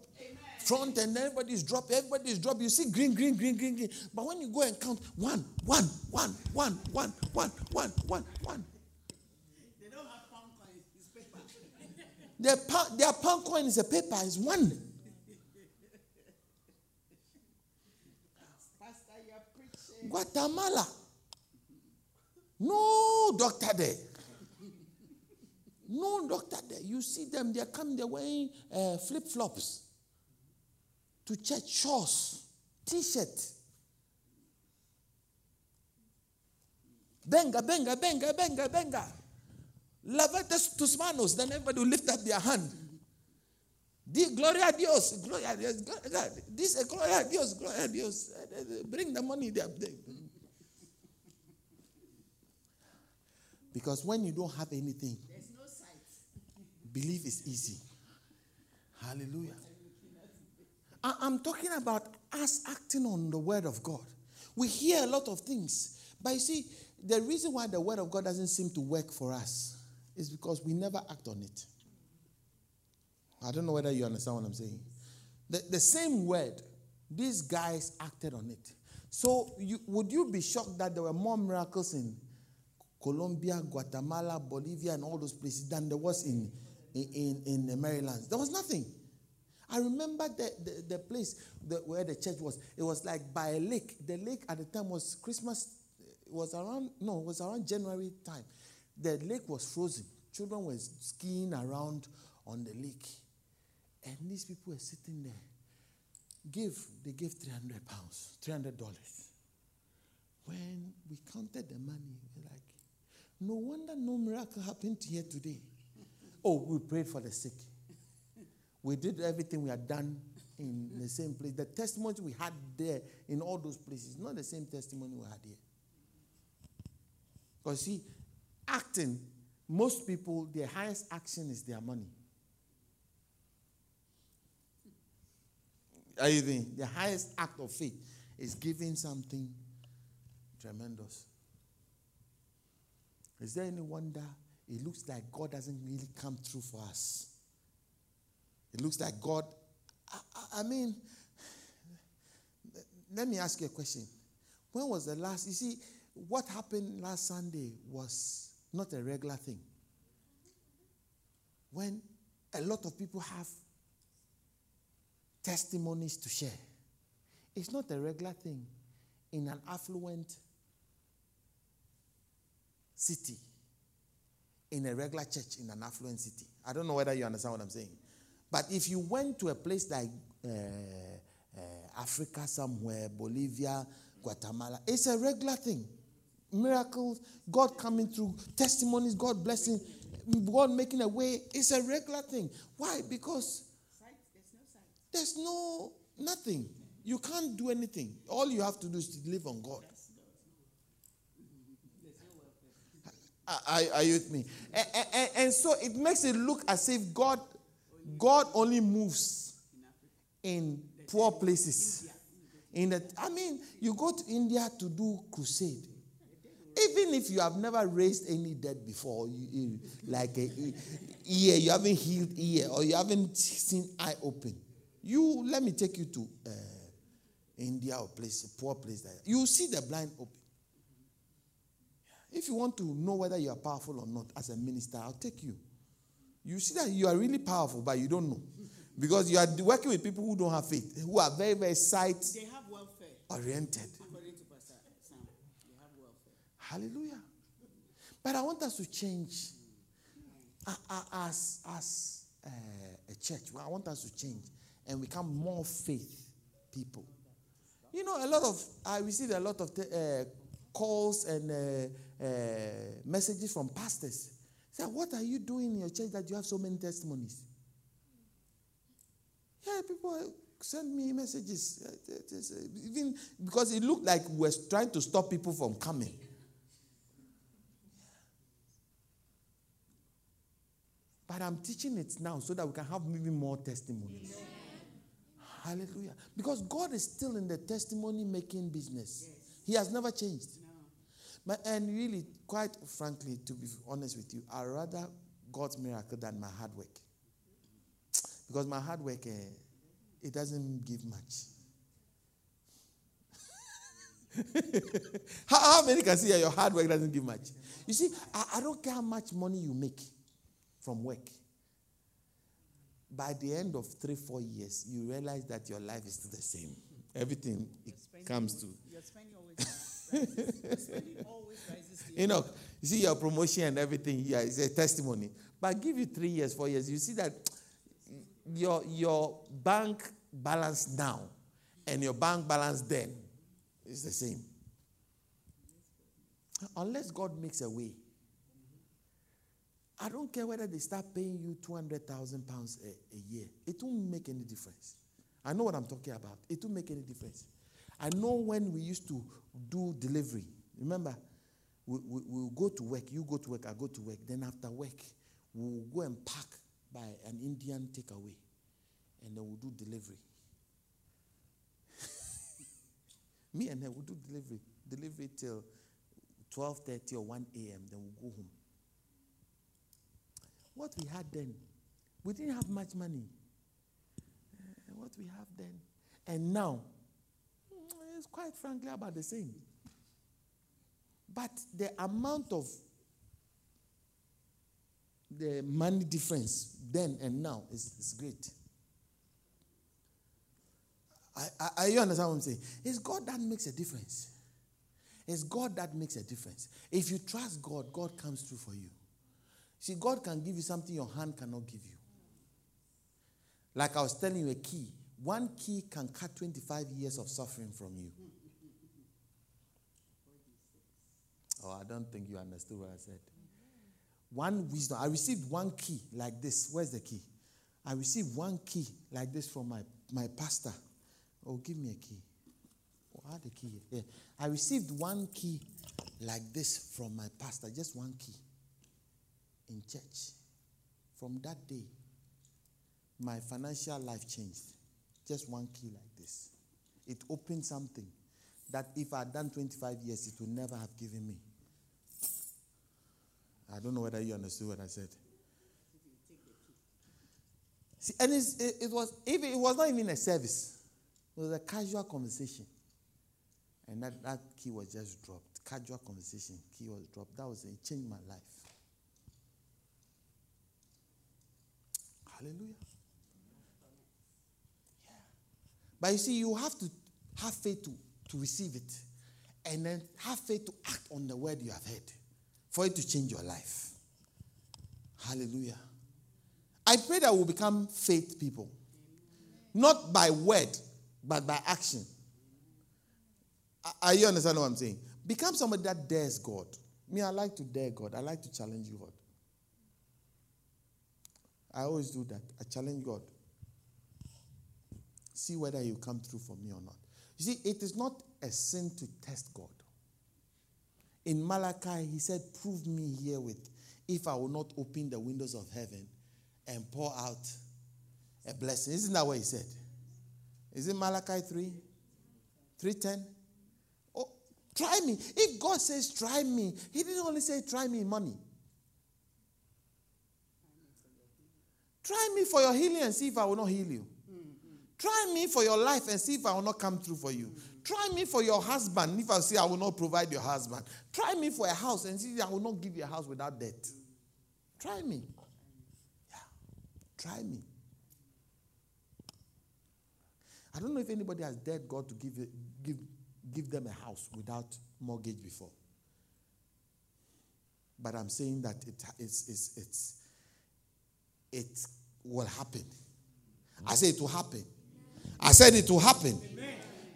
front and everybody's drop, everybody's drop. You see green, green, green, green, green. But when you go and count one, one, one, one, one, one, one, one, one.
They don't have pound coins, it's paper.
Their pound, their pound coin is a paper, is one.
Pastor, you're preaching.
Guatemala. No doctor there. No doctor there. You see them, they're coming, they're wearing uh, flip flops to church, shorts, t shirt. Benga, benga, benga, benga, benga. Levante tus manos. Then everybody will lift up their hand. Di gloria a Dios, gloria a Dios. This is gloria a Dios, gloria a Dios. Bring the money there. Because when you don't have anything,
There's no sight.
believe is easy. Hallelujah. I- I'm talking about us acting on the word of God. We hear a lot of things, but you see, the reason why the word of God doesn't seem to work for us is because we never act on it. I don't know whether you understand what I'm saying. The, the same word, these guys acted on it. So, you, would you be shocked that there were more miracles in Colombia, Guatemala, Bolivia, and all those places than there was in, in, in, in Maryland? There was nothing. I remember the, the, the place the, where the church was. It was like by a lake. The lake at the time was Christmas. It was around, no, it was around January time. The lake was frozen. Children were skiing around on the lake. And these people were sitting there. Give, they gave 300 pounds, $300. When we counted the money, we're like, no wonder no miracle happened here today. Oh, we prayed for the sick. We did everything we had done in the same place. The testimony we had there in all those places, not the same testimony we had here. Because see, acting, most people, their highest action is their money. Are you think The highest act of faith is giving something tremendous. Is there any wonder it looks like God doesn't really come through for us? It looks like God, I, I, I mean, let me ask you a question. When was the last, you see, what happened last Sunday was not a regular thing. When a lot of people have testimonies to share, it's not a regular thing in an affluent city, in a regular church in an affluent city. I don't know whether you understand what I'm saying. But if you went to a place like uh, uh, Africa somewhere, Bolivia, Guatemala, it's a regular thing. Miracles, God coming through, testimonies, God blessing, God making a way. It's a regular thing. Why? Because
Sight, there's no sight.
There's no nothing. You can't do anything. All you have to do is to live on God. Are, you with me? And, so it makes it look as if God, God only moves in poor places. In the, I mean, you go to India to do crusade. Even if you have never raised any dead before, you, you, like a ear, you haven't healed ear, or you haven't seen eye open, you let me take you to uh, India or place, a poor place. Like you see the blind open. If you want to know whether you are powerful or not as a minister, I'll take you. You see that you are really powerful, but you don't know. Because you are working with people who don't have faith, who are very, very sight
They have welfare.
oriented.
According to Pastor Sam, they have welfare.
Hallelujah. But I want us to change as, as uh, a church. I want us to change and become more faith people. You know, a lot of, I received a lot of uh, calls and uh, uh, messages from pastors. Say, what are you doing in your church that you have so many testimonies? Yeah, people send me messages. Uh, uh, Even because it looked like we were trying to stop people from coming. But I'm teaching it now so that we can have even more testimonies. Hallelujah. Because God is still in the testimony making business. He has never changed. But, and really, quite frankly, to be honest with you, I rather God's miracle than my hard work. Because my hard work, eh, it doesn't give much. how, how many can see that your hard work doesn't give much? You see, I, I don't care how much money you make from work. By the end of three, four years, you realize that your life is still the same. Everything it comes to.
Your spending always rises. Your spending always rises.
You know, you see your promotion and everything here is a testimony. But give you three years, four years, you see that your your bank balance now and your bank balance then is the same. Unless God makes a way. I don't care whether they start paying you 200,000 pounds a, year. It won't make any difference. I know what I'm talking about. It won't make any difference. I know when we used to do delivery. Remember, we, we, we'll go to work. You go to work, I go to work. Then after work, we'll go and pack by an Indian takeaway. And then we'll do delivery. Me and her will do delivery. Delivery till 12.30 or 1 a.m. Then we'll go home. What we had then, we didn't have much money. Uh, what we have then. And now, mm, it's quite frankly about the same. But the amount of the money difference then and now is, is great. I, I, I- you understand what I'm saying? It's God that makes a difference. It's God that makes a difference. If you trust God, God comes through for you. See, God can give you something your hand cannot give you. Like I was telling you, a key. One key can cut 25 years of suffering from you. Oh, I don't think you understood what I said. One wisdom. I received one key like this. Where's the key? I received one key like this from my, my pastor. Oh, give me a key. Oh, I had a key. Yeah. I received one key like this from my pastor, just one key in church. From that day, my financial life changed. Just one key like this. It opened something that if I had done 25 years, it would never have given me. I don't know whether you understood what I said. See, and it, it was even it was not even a service. It was a casual conversation. And that, that key was just dropped. Casual conversation, key was dropped. That was it changed my life. Hallelujah. Yeah. But you see, you have to have faith to, to receive it. And then have faith to act on the word you have heard for it to change your life. Hallelujah. I pray that we'll become faith people. Not by word, but by action. Are- you understand what I'm saying? Become somebody that dares God. Me, I like to dare God. I like to challenge God. I always do that. I challenge God. See whether He will come through for me or not. You see, it is not a sin to test God. In Malachi, He said, Prove me herewith if I will not open the windows of heaven and pour out a blessing. Isn't that what He said? Is it Malachi 3? 310? Oh, try me. If God says try me, He didn't only say try me money. Try me for your healing and see if I will not heal you. Try me for your life and see if I will not come through for you. Try me for your husband if I say I will not provide your husband. Try me for a house and see if I will not give you a house without debt. Try me. Yeah. Try me. I don't know if anybody has dared God to give, give, give them a house without mortgage before. But I'm saying that it, it's, it's, it's, it will happen. I say it will happen. I said it will happen.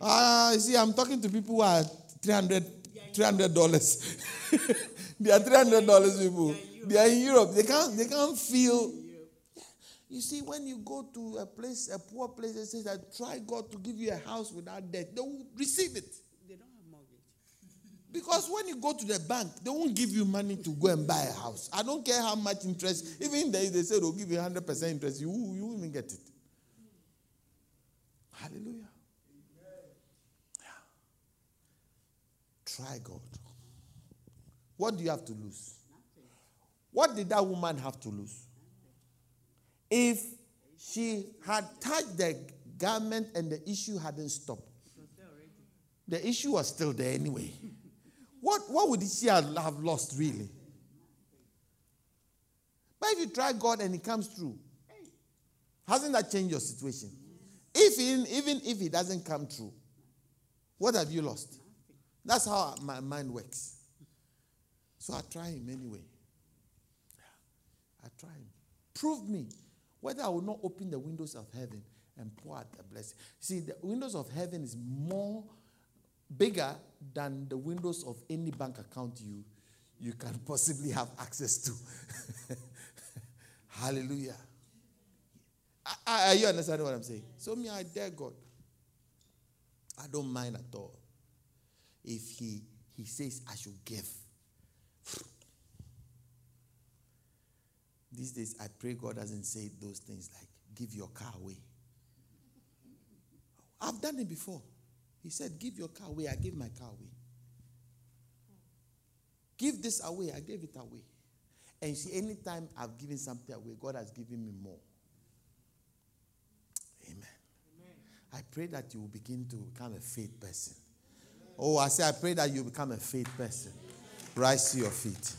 Uh, you see, I'm talking to people who are 300 $300. they are $300 people. They are in Europe. They can't, they can't feel. You see, when you go to a place, a poor place, they say that try God to give you a house without debt. They will receive it.
They don't have mortgage.
Because when you go to the bank, they won't give you money to go and buy a house. I don't care how much interest. Even they, they say they'll give you 100% interest. You, you won't even get it. Hallelujah. Yeah. Try God. What do you have to lose? What did that woman have to lose? If she had touched the garment and the issue hadn't stopped, the issue was still there anyway. What, what would she have lost really? But if you try God and He comes through, hasn't that changed your situation? If even if He doesn't come through, what have you lost? That's how my mind works. So I try Him anyway. I try Him. Prove me whether I will not open the windows of heaven and pour out the blessing. See, the windows of heaven is more bigger than the windows of any bank account you you can possibly have access to. Hallelujah. Are you understanding what I'm saying? So me, I dare God. I don't mind at all. If he he says I should give. These days, I pray God doesn't say those things like, give your car away. I've done it before. He said, give your car away. I gave my car away. Give this away. I gave it away. And see, anytime I've given something away, God has given me more. Amen. Amen. I pray that you will begin to become a faith person. Oh, I say, I pray that you become a faith person. Rise to your feet.